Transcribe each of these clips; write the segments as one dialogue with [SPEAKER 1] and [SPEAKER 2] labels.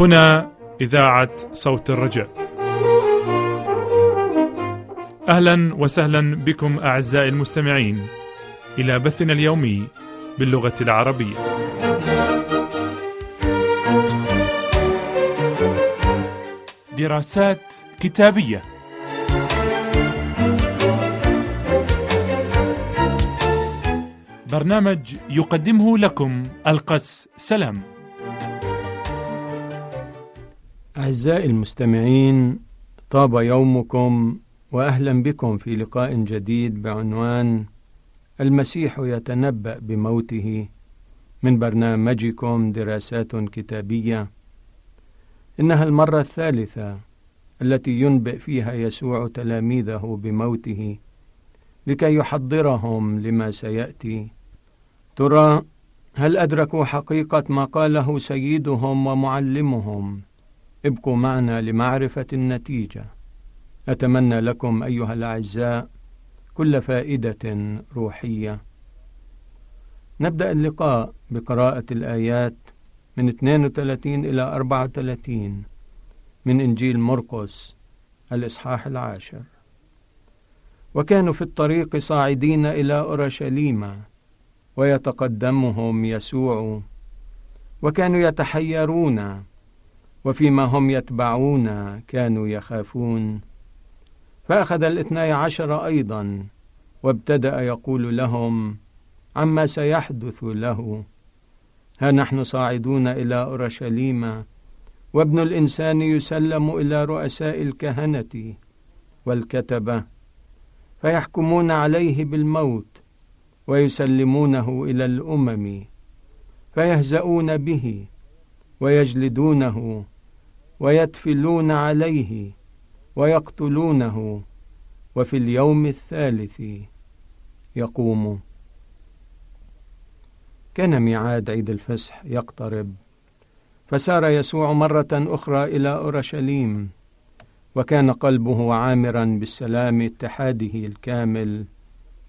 [SPEAKER 1] هنا إذاعة صوت الرجاء. أهلا وسهلا بكم أعزائي المستمعين إلى بثنا اليومي باللغة العربية. دراسات كتابية برنامج يقدمه لكم القس سلام.
[SPEAKER 2] أعزائي المستمعين طاب يومكم وأهلا بكم في لقاء جديد بعنوان المسيح يتنبأ بموته من برنامجكم دراسات كتابية. إنها المرة الثالثة التي ينبئ فيها يسوع تلاميذه بموته لكي يحضرهم لما سيأتي. ترى هل أدركوا حقيقة ما قاله سيدهم ومعلمهم؟ ابقوا معنا لمعرفة النتيجة. أتمنى لكم أيها الأعزاء كل فائدة روحية. نبدأ اللقاء بقراءة الآيات من 32 إلى 34 من إنجيل مرقس الإصحاح العاشر. وكانوا في الطريق صاعدين إلى أورشليم ويتقدمهم يسوع. وكانوا يتحيرون وفيما هم يتبعون كانوا يخافون. فأخذ الاثني عشر أيضا وابتدأ يقول لهم عما سيحدث له؟ ها نحن صاعدون إلى أورشليم وابن الإنسان يسلم إلى رؤساء الكهنة والكتبة فيحكمون عليه بالموت ويسلمونه إلى الأمم فيهزؤون به ويجلدونه ويتفلون عليه ويقتلونه وفي اليوم الثالث يقوم. كان ميعاد عيد الفصح يقترب فسار يسوع مرة أخرى إلى أورشليم وكان قلبه عامرا بالسلام اتحاده الكامل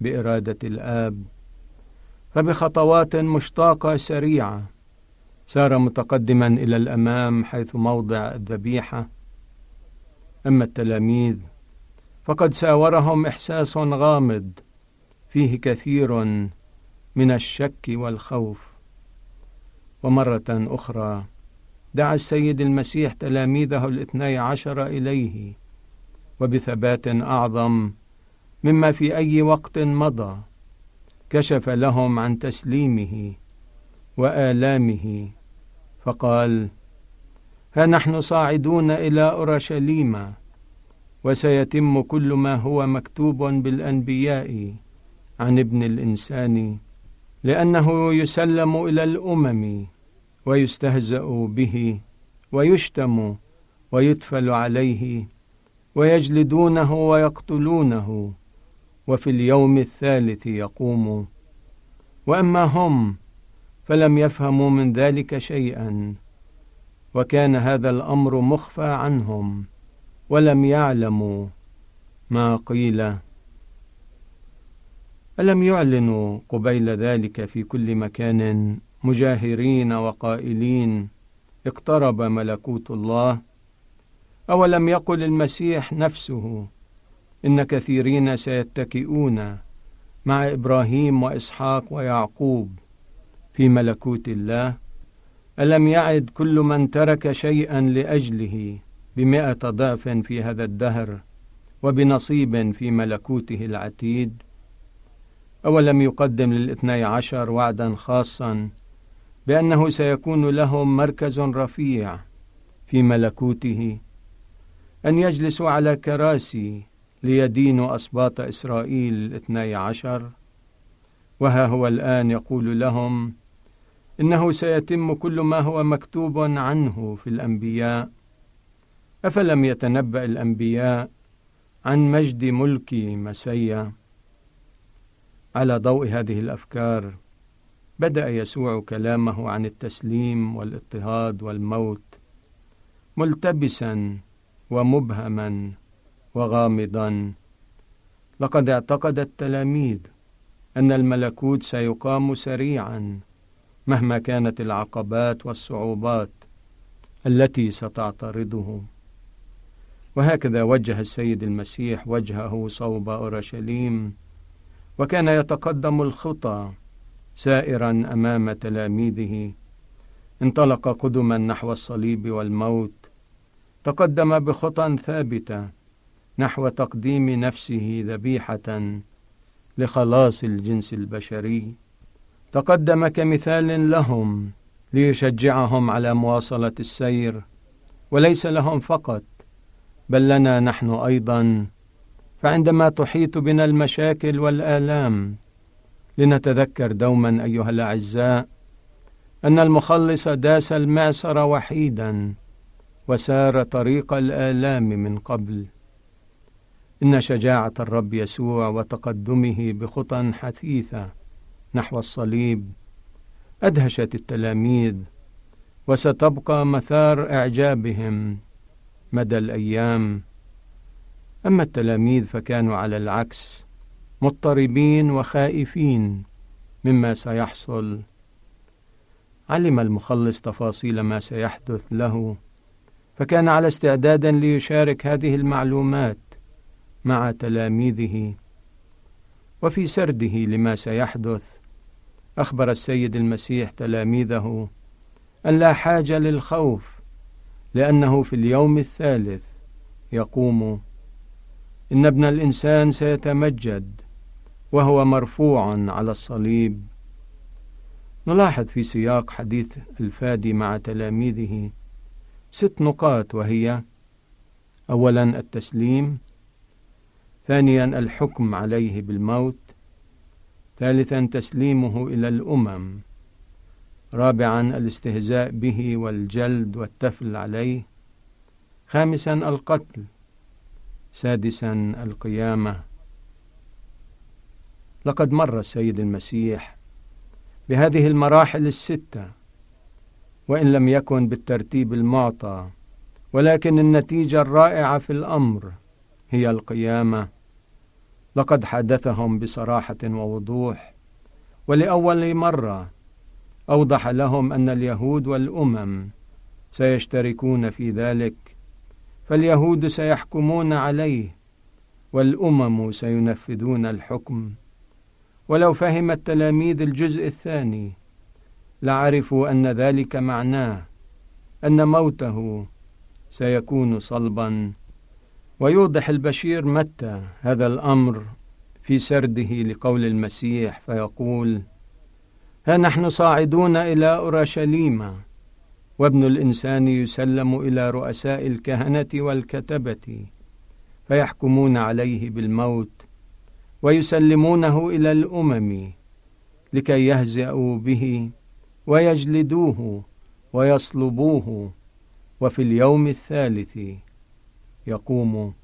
[SPEAKER 2] بإرادة الآب فبخطوات مشتاقة سريعة سار متقدما إلى الأمام حيث موضع الذبيحة. أما التلاميذ فقد ساورهم إحساس غامض فيه كثير من الشك والخوف. ومرة أخرى دعا السيد المسيح تلاميذه الاثني عشر إليه وبثبات أعظم مما في أي وقت مضى كشف لهم عن تسليمه وآلامه فقال ها نحن صاعدون إلى أورشليم وسيتم كل ما هو مكتوب بالأنبياء عن ابن الإنسان لأنه يسلم إلى الأمم ويستهزأ به ويشتم ويتفل عليه ويجلدونه ويقتلونه وفي اليوم الثالث يقوم. وأما هم فلم يفهموا من ذلك شيئا وكان هذا الأمر مخفى عنهم ولم يعلموا ما قيل. ألم يعلنوا قبيل ذلك في كل مكان مجاهرين وقائلين اقترب ملكوت الله؟ أولم يقل المسيح نفسه إن كثيرين سيتكئون مع إبراهيم وإسحاق ويعقوب؟ في ملكوت الله ألم يعد كل من ترك شيئا لأجله بمائه ضعف في هذا الدهر وبنصيب في ملكوته العتيد؟ أولم يقدم للاثني عشر وعدا خاصا بأنه سيكون لهم مركز رفيع في ملكوته أن يجلسوا على كراسي ليدينوا أسباط إسرائيل الاثني عشر وها هو الآن يقول لهم إنه سيتم كل ما هو مكتوب عنه في الأنبياء. أفلم يتنبأ الأنبياء عن مجد ملك مسيا. على ضوء هذه الأفكار بدأ يسوع كلامه عن التسليم والاضطهاد والموت ملتبسا ومبهما وغامضا. لقد اعتقد التلاميذ أن الملكوت سيقام سريعا مهما كانت العقبات والصعوبات التي ستعترضه وهكذا وجه السيد المسيح وجهه صوب أورشليم وكان يتقدم الخطى سائرا أمام تلاميذه. انطلق قدما نحو الصليب والموت. تقدم بخطى ثابتة نحو تقديم نفسه ذبيحة لخلاص الجنس البشري. تقدم كمثال لهم ليشجعهم على مواصلة السير وليس لهم فقط بل لنا نحن أيضا. فعندما تحيط بنا المشاكل والآلام لنتذكر دوما أيها الأعزاء أن المخلص داس المعصر وحيدا وسار طريق الآلام من قبل. إن شجاعة الرب يسوع وتقدمه بخطى حثيثة نحو الصليب. أدهشت التلاميذ وستبقى مثار إعجابهم مدى الأيام. أما التلاميذ فكانوا على العكس مضطربين وخائفين مما سيحصل. علم المخلص تفاصيل ما سيحدث له فكان على استعداد ليشارك هذه المعلومات مع تلاميذه وفي سرده لما سيحدث أخبر السيد المسيح تلاميذه أن لا حاجة للخوف لأنه في اليوم الثالث يقوم إن ابن الإنسان سيتمجد وهو مرفوع على الصليب. نلاحظ في سياق حديث الفادي مع تلاميذه ست نقاط وهي اولا التسليم ثانيا الحكم عليه بالموت ثالثا تسليمه إلى الأمم. رابعا الاستهزاء به والجلد والتفل عليه. خامسا القتل. سادسا القيامة. لقد مر السيد المسيح بهذه المراحل الستة وإن لم يكن بالترتيب المعطى ولكن النتيجة الرائعة في الأمر هي القيامة. لقد حدثهم بصراحة ووضوح. ولأول مرة أوضح لهم أن اليهود والأمم سيشتركون في ذلك فاليهود سيحكمون عليه والأمم سينفذون الحكم. ولو فهم التلاميذ الجزء الثاني لعرفوا أن ذلك معناه أن موته سيكون صلبا ويوضح البشير متى هذا الأمر في سرده لقول المسيح فيقول ها نحن صاعدون إلى أورشليم وابن الإنسان يسلم إلى رؤساء الكهنة والكتبة فيحكمون عليه بالموت ويسلمونه إلى الأمم لكي يهزأوا به ويجلدوه ويصلبوه وفي اليوم الثالث يقوم.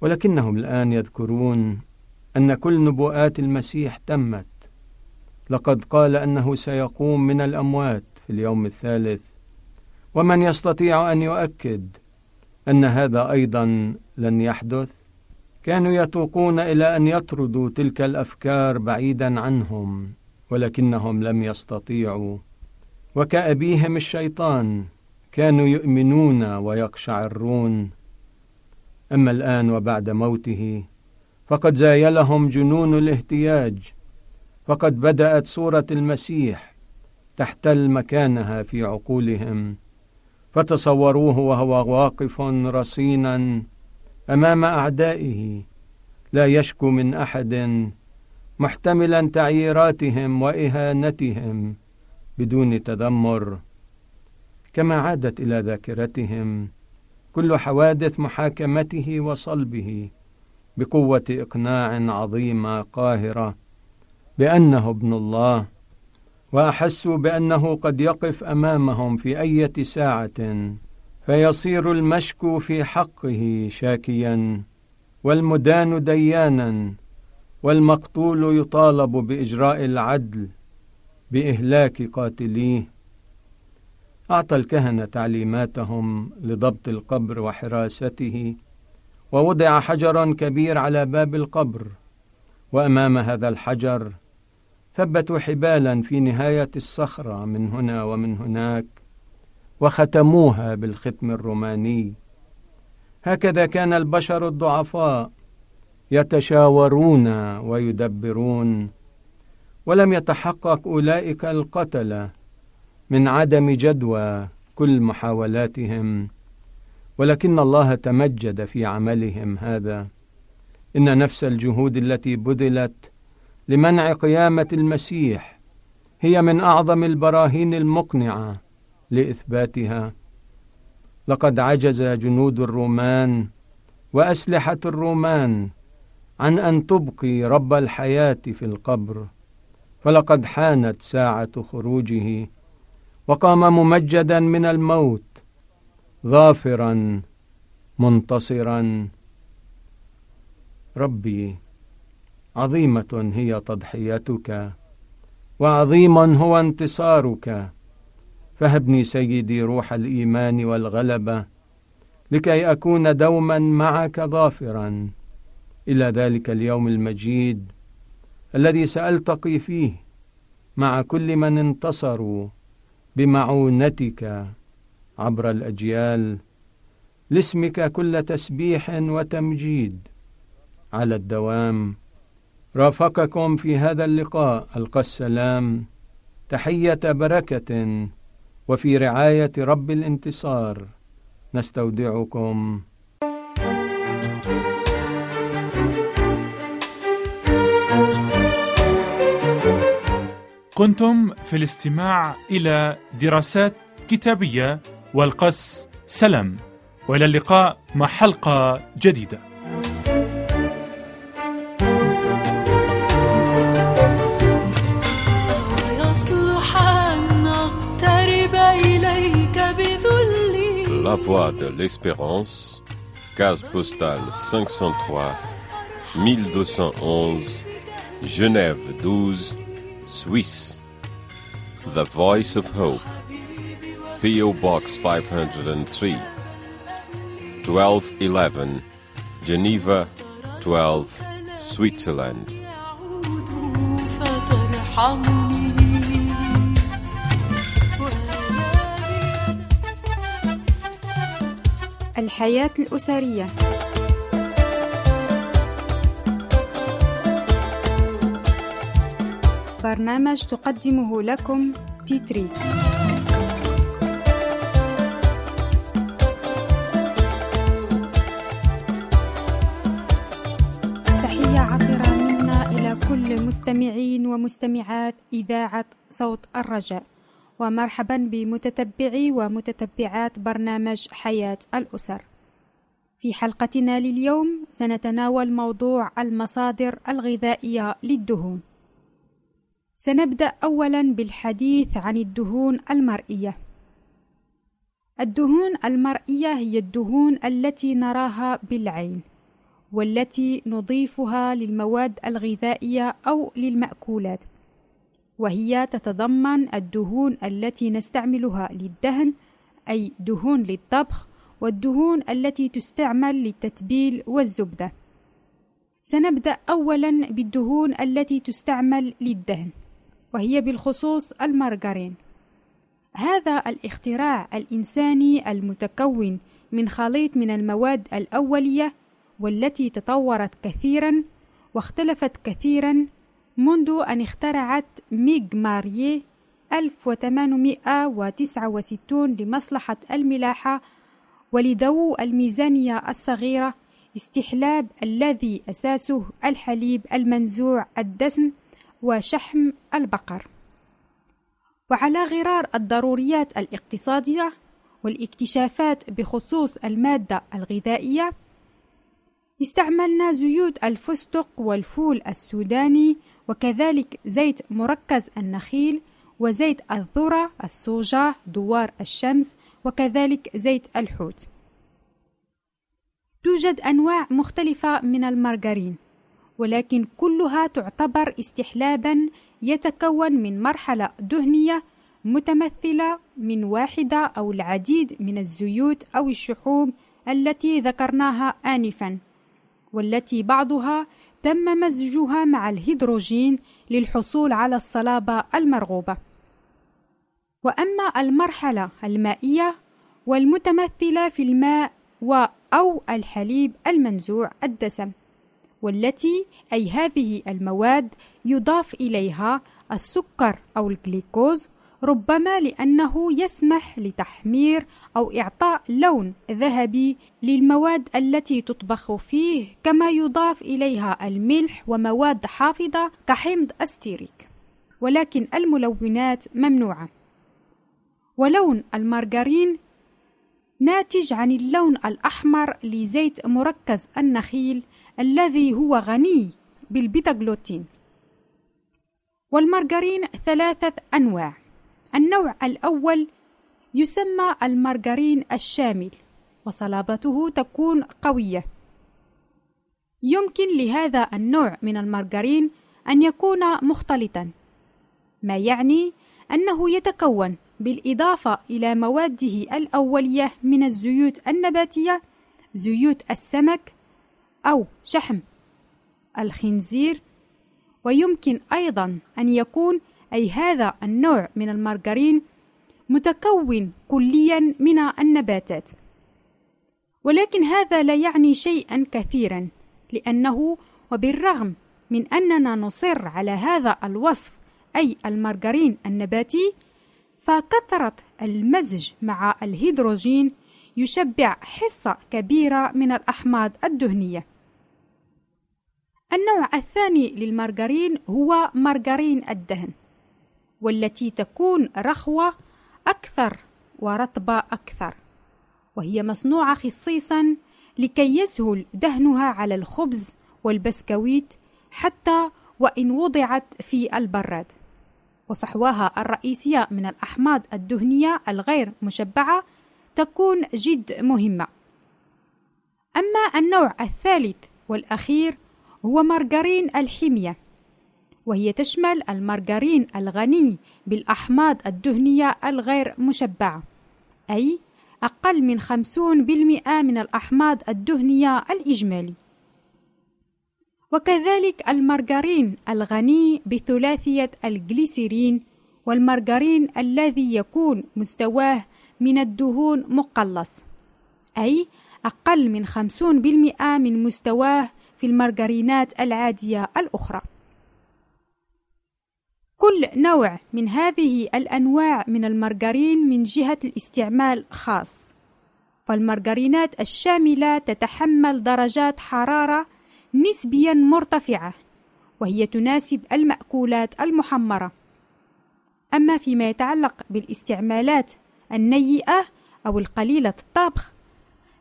[SPEAKER 2] ولكنهم الآن يذكرون أن كل نبوءات المسيح تمت. لقد قال أنه سيقوم من الأموات في اليوم الثالث. ومن يستطيع أن يؤكد أن هذا أيضا لن يحدث؟ كانوا يتوقون إلى أن يطردوا تلك الأفكار بعيدا عنهم ولكنهم لم يستطيعوا. وكأبيهم الشيطان كانوا يؤمنون ويقشعرون. أما الآن وبعد موته فقد زايلهم جنون الاهتياج فقد بدأت صورة المسيح تحتل مكانها في عقولهم. فتصوروه وهو واقف رصينا أمام أعدائه لا يشكو من أحد محتملا تعييراتهم وإهانتهم بدون تذمر. كما عادت إلى ذاكرتهم كل حوادث محاكمته وصلبه بقوة إقناع عظيمه قاهرة بأنه ابن الله واحسوا بأنه قد يقف أمامهم في إيه ساعة فيصير المشكو في حقه شاكيا والمدان ديانا والمقتول يطالب بإجراء العدل بإهلاك قاتليه. أعطى الكهنة تعليماتهم لضبط القبر وحراسته ووضع حجر كبير على باب القبر وأمام هذا الحجر ثبتوا حبالا في نهاية الصخرة من هنا ومن هناك وختموها بالختم الروماني. هكذا كان البشر الضعفاء يتشاورون ويدبرون ولم يتحقق أولئك القتلة من عدم جدوى كل محاولاتهم ولكن الله تمجد في عملهم هذا. إن نفس الجهود التي بذلت لمنع قيامة المسيح هي من أعظم البراهين المقنعة لإثباتها. لقد عجز جنود الرومان وأسلحة الرومان عن أن تبقي رب الحياة في القبر فلقد حانت ساعة خروجه وقام ممجدا من الموت ظافرا منتصرا. ربي عظيمة هي تضحيتك وعظيم هو انتصارك. فهبني سيدي روح الإيمان والغلبه لكي أكون دوما معك ظافرا. إلى ذلك اليوم المجيد الذي سألتقي فيه مع كل من انتصروا. بمعونتك عبر الأجيال لاسمك كل تسبيح وتمجيد على الدوام. رافقكم في هذا اللقاء ألقى السلام. تحية بركة وفي رعاية رب الانتصار. نستودعكم.
[SPEAKER 1] كنتم في الاستماع إلى دراسات كتابية والقس سلام وإلى اللقاء مع حلقة جديدة.
[SPEAKER 3] La Voix de l'Espérance, case postale 503, 1211, Genève 12, Suisse. The Voice of Hope, P.O. Box 503, 1211, Geneva 12, Switzerland.
[SPEAKER 4] الحياة الأسرية برنامج تقدمه لكم تيتريت تحية عطرة منا إلى كل مستمعين ومستمعات إذاعة صوت الرجاء ومرحبا بمتتبعي ومتتبعات برنامج حياة الأسر. في حلقتنا لليوم سنتناول موضوع المصادر الغذائية للدهون. سنبدأ أولا بالحديث عن الدهون المرئية. الدهون المرئية هي الدهون التي نراها بالعين، والتي نضيفها للمواد الغذائية أو للمأكولات. وهي تتضمن الدهون التي نستعملها للدهن أي دهون للطبخ والدهون التي تستعمل للتتبيل والزبدة. سنبدأ أولا بالدهون التي تستعمل للدهن وهي بالخصوص المارغرين. هذا الاختراع الإنساني المتكون من خليط من المواد الأولية والتي تطورت كثيرا واختلفت كثيرا منذ أن اخترعت ميغ مارييه 1869 لمصلحة الملاحة ولذو الميزانية الصغيرة استحلاب الذي أساسه الحليب المنزوع الدسم وشحم البقر. وعلى غرار الضروريات الاقتصادية والاكتشافات بخصوص المادة الغذائية استعملنا زيوت الفستق والفول السوداني وكذلك زيت مركز النخيل وزيت الذرة الصوجة دوار الشمس وكذلك زيت الحوت. توجد أنواع مختلفة من المارغرين. ولكن كلها تعتبر استحلابا يتكون من مرحلة دهنية متمثلة من واحدة أو العديد من الزيوت أو الشحوم التي ذكرناها آنفا والتي بعضها تم مزجها مع الهيدروجين للحصول على الصلابة المرغوبة. وأما المرحلة المائية والمتمثلة في الماء و أو الحليب المنزوع الدسم والتي أي هذه المواد يضاف إليها السكر أو الجليكوز ربما لأنه يسمح لتحمير أو إعطاء لون ذهبي للمواد التي تطبخ فيه كما يضاف إليها الملح ومواد حافظة كحمض أستيريك. ولكن الملونات ممنوعة. ولون المارغرين ناتج عن اللون الأحمر لزيت مركز النخيل الذي هو غني بالبيتا جلوتين والمارغرين ثلاثة أنواع. النوع الأول يسمى المارغرين الشامل وصلابته تكون قوية. يمكن لهذا النوع من المارغرين أن يكون مختلطا ما يعني أنه يتكون بالإضافة إلى مواده الأولية من الزيوت النباتية زيوت السمك أو شحم الخنزير ويمكن أيضا أن يكون أي هذا النوع من المارغرين متكون كليا من النباتات. ولكن هذا لا يعني شيئا كثيرا لأنه وبالرغم من أننا نصر على هذا الوصف أي المارغرين النباتي فكثرة المزج مع الهيدروجين يشبع حصة كبيرة من الأحماض الدهنية. النوع الثاني للمارغرين هو مارغرين الدهن والتي تكون رخوة أكثر ورطبة أكثر وهي مصنوعة خصيصا لكي يسهل دهنها على الخبز والبسكويت حتى وإن وضعت في البراد. وفحواها الرئيسية من الأحماض الدهنية الغير مشبعة تكون جد مهمة. أما النوع الثالث والأخير هو مارغرين الحمية وهي تشمل المارغرين الغني بالأحماض الدهنية الغير مشبعة أي أقل من 50% من الأحماض الدهنية الإجمالي. وكذلك المارغرين الغني بثلاثية الجليسيرين والمارغرين الذي يكون مستواه من الدهون مقلص أي أقل من 50% من مستواه في المارغرينات العادية الأخرى. كل نوع من هذه الأنواع من المارغرين من جهة الاستعمال خاص. فالمارغرينات الشاملة تتحمل درجات حرارة نسبيا مرتفعة وهي تناسب المأكولات المحمرة. أما فيما يتعلق بالاستعمالات النيئة أو القليلة الطبخ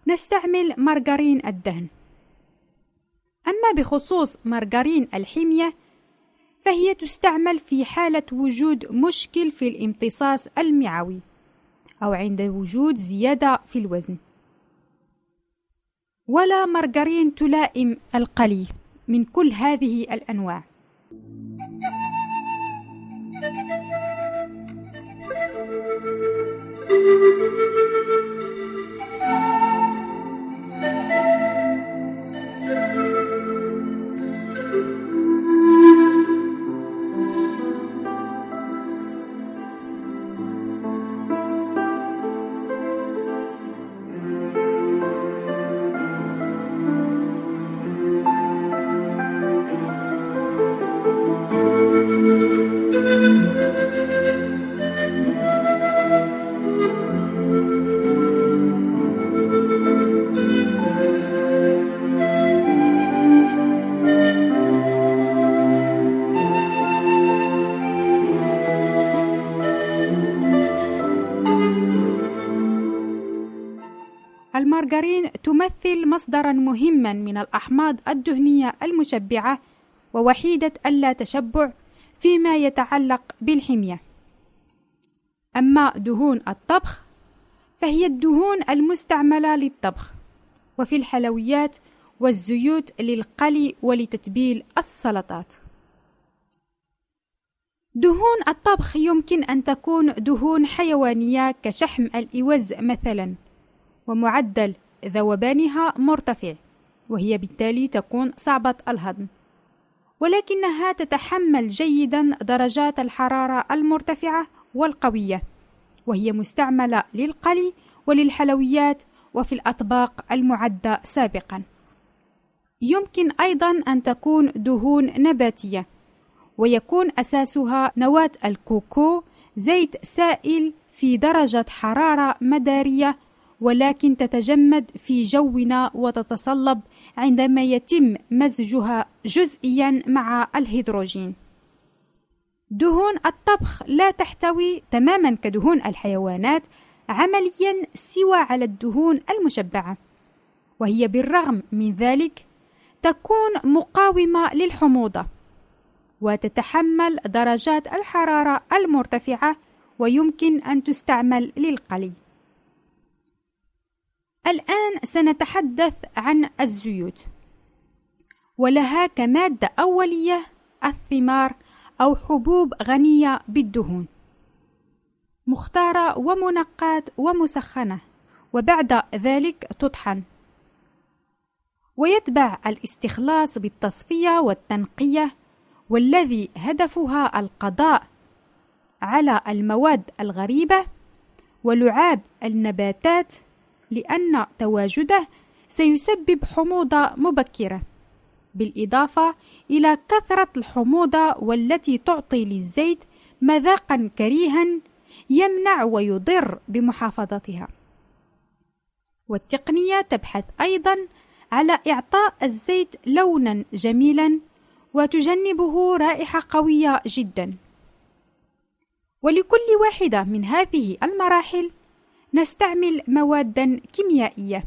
[SPEAKER 4] نستعمل مارغرين الدهن. أما بخصوص مارغرين الحمية فهي تستعمل في حالة وجود مشكل في الامتصاص المعوي أو عند وجود زيادة في الوزن. ولا مارغرين تلائم القلي من كل هذه الأنواع. المارغرين مصدرا مهما من الأحماض الدهنية المشبعة ووحيدة اللا تشبع فيما يتعلق بالحمية. أما دهون الطبخ فهي الدهون المستعملة للطبخ وفي الحلويات والزيوت للقلي ولتتبيل السلطات. دهون الطبخ يمكن أن تكون دهون حيوانية كشحم الإوز مثلا ومعدل ذوبانها مرتفع وهي بالتالي تكون صعبة الهضم. ولكنها تتحمل جيدا درجات الحرارة المرتفعة والقوية وهي مستعملة للقلي وللحلويات وفي الأطباق المعدة سابقا. يمكن أيضا أن تكون دهون نباتية ويكون أساسها نواة الكوكو زيت سائل في درجة حرارة مدارية ولكن تتجمد في جونا وتتصلب عندما يتم مزجها جزئيا مع الهيدروجين. دهون الطبخ لا تحتوي تماما كدهون الحيوانات عمليا سوى على الدهون المشبعة وهي بالرغم من ذلك تكون مقاومة للحموضة وتتحمل درجات الحرارة المرتفعة ويمكن أن تستعمل للقلي. الآن سنتحدث عن الزيوت. ولها كماده أولية الثمار أو حبوب غنية بالدهون. مختارة ومنقاة ومسخنة وبعد ذلك تطحن. ويتبع الاستخلاص بالتصفية والتنقية والذي هدفها القضاء على المواد الغريبة ولعاب النباتات لأن تواجده سيسبب حموضة مبكرة بالإضافة إلى كثرة الحموضة والتي تعطي للزيت مذاقا كريها يمنع ويضر بمحافظتها. والتقنية تبحث أيضا على إعطاء الزيت لونا جميلا وتجنبه رائحة قوية جدا. ولكل واحدة من هذه المراحل نستعمل موادا كيميائية.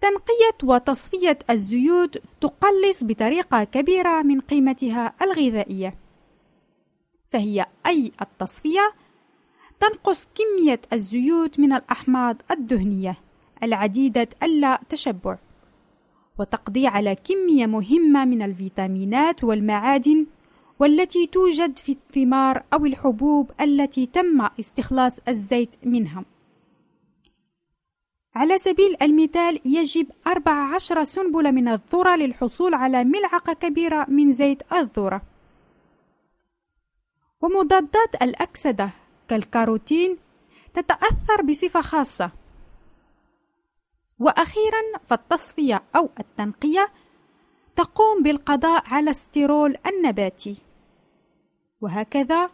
[SPEAKER 4] تنقية وتصفية الزيوت تقلص بطريقة كبيرة من قيمتها الغذائية. فهي أي التصفية؟ تنقص كمية الزيوت من الأحماض الدهنية العديدة اللا تشبع. وتقضي على كمية مهمة من الفيتامينات والمعادن والتي توجد في الثمار أو الحبوب التي تم استخلاص الزيت منها. على سبيل المثال يجب 14 سنبلة من الذرة للحصول على ملعقة كبيرة من زيت الذرة. ومضادات الأكسدة كالكاروتين تتأثر بصفة خاصة. وأخيرا فالتصفية أو التنقية تقوم بالقضاء على الستيرول النباتي. وهكذا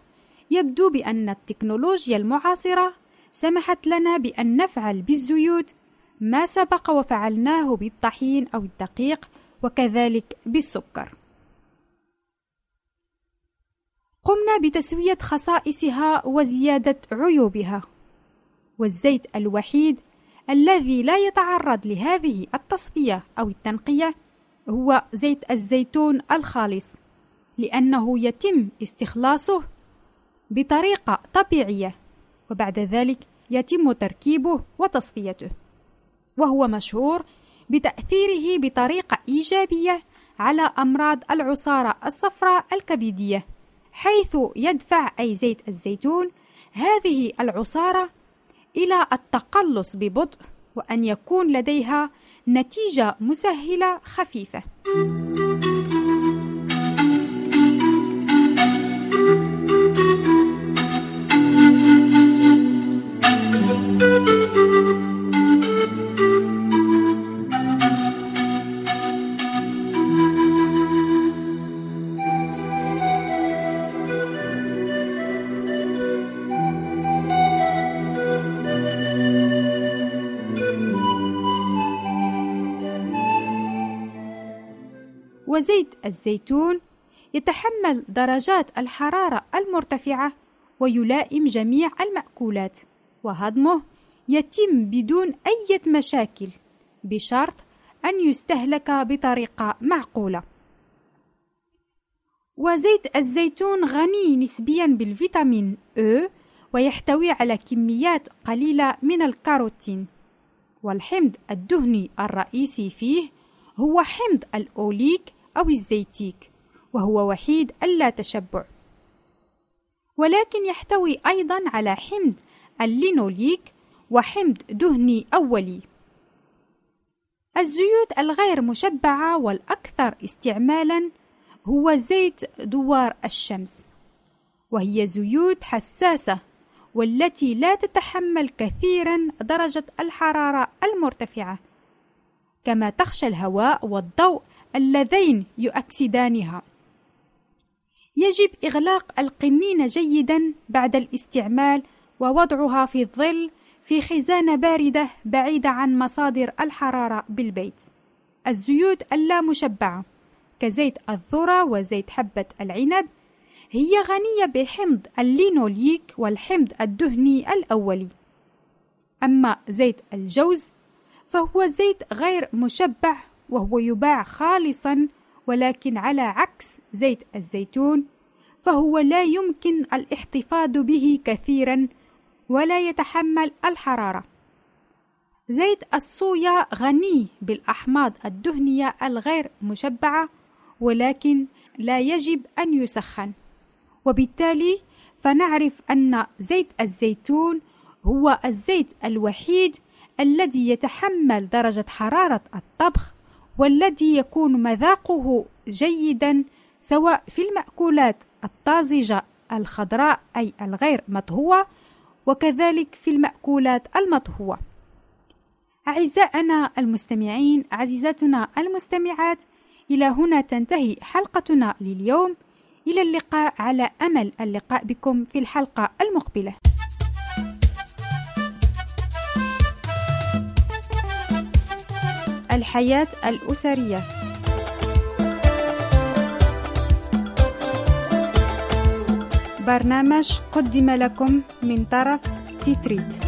[SPEAKER 4] يبدو بأن التكنولوجيا المعاصرة سمحت لنا بأن نفعل بالزيوت ما سبق وفعلناه بالطحين أو الدقيق وكذلك بالسكر. قمنا بتسوية خصائصها وزيادة عيوبها. والزيت الوحيد الذي لا يتعرض لهذه التصفية أو التنقية هو زيت الزيتون الخالص لأنه يتم استخلاصه بطريقة طبيعية وبعد ذلك يتم تركيبه وتصفيته. وهو مشهور بتأثيره بطريقة إيجابية على أمراض العصارة الصفراء الكبدية حيث يدفع أي زيت الزيتون هذه العصارة إلى التقلص ببطء وأن يكون لديها نتيجة مسهلة خفيفة. الزيتون يتحمل درجات الحرارة المرتفعة ويلائم جميع المأكولات وهضمه يتم بدون أي مشاكل بشرط أن يستهلك بطريقة معقولة. وزيت الزيتون غني نسبيا بالفيتامين E ويحتوي على كميات قليلة من الكاروتين والحمض الدهني الرئيسي فيه هو حمض الأوليك أو الزيتيك وهو وحيد اللا تشبع. ولكن يحتوي أيضا على حمض اللينوليك وحمض دهني أولي. الزيوت الغير مشبعة والأكثر استعمالا هو زيت دوار الشمس وهي زيوت حساسة والتي لا تتحمل كثيرا درجة الحرارة المرتفعة كما تخشى الهواء والضوء اللذين يؤكسدانها يجب إغلاق القنينة جيدا بعد الاستعمال ووضعها في الظل في خزانة باردة بعيدة عن مصادر الحرارة بالبيت. الزيوت اللامشبعة كزيت الذرة وزيت حبة العنب هي غنية بحمض اللينوليك والحمض الدهني الأولي. أما زيت الجوز فهو زيت غير مشبع وهو يباع خالصا ولكن على عكس زيت الزيتون فهو لا يمكن الاحتفاظ به كثيرا ولا يتحمل الحرارة. زيت الصويا غني بالأحماض الدهنية الغير مشبعة ولكن لا يجب أن يسخن وبالتالي فنعرف أن زيت الزيتون هو الزيت الوحيد الذي يتحمل درجة حرارة الطبخ والذي يكون مذاقه جيدا سواء في المأكولات الطازجة الخضراء أي الغير مطهوة وكذلك في المأكولات المطهوة. أعزائنا المستمعين، عزيزاتنا المستمعات، إلى هنا تنتهي حلقتنا لليوم. إلى اللقاء على أمل اللقاء بكم في الحلقة المقبلة. الحياة الأسرية. برنامج قدم لكم من طرف تيتريت.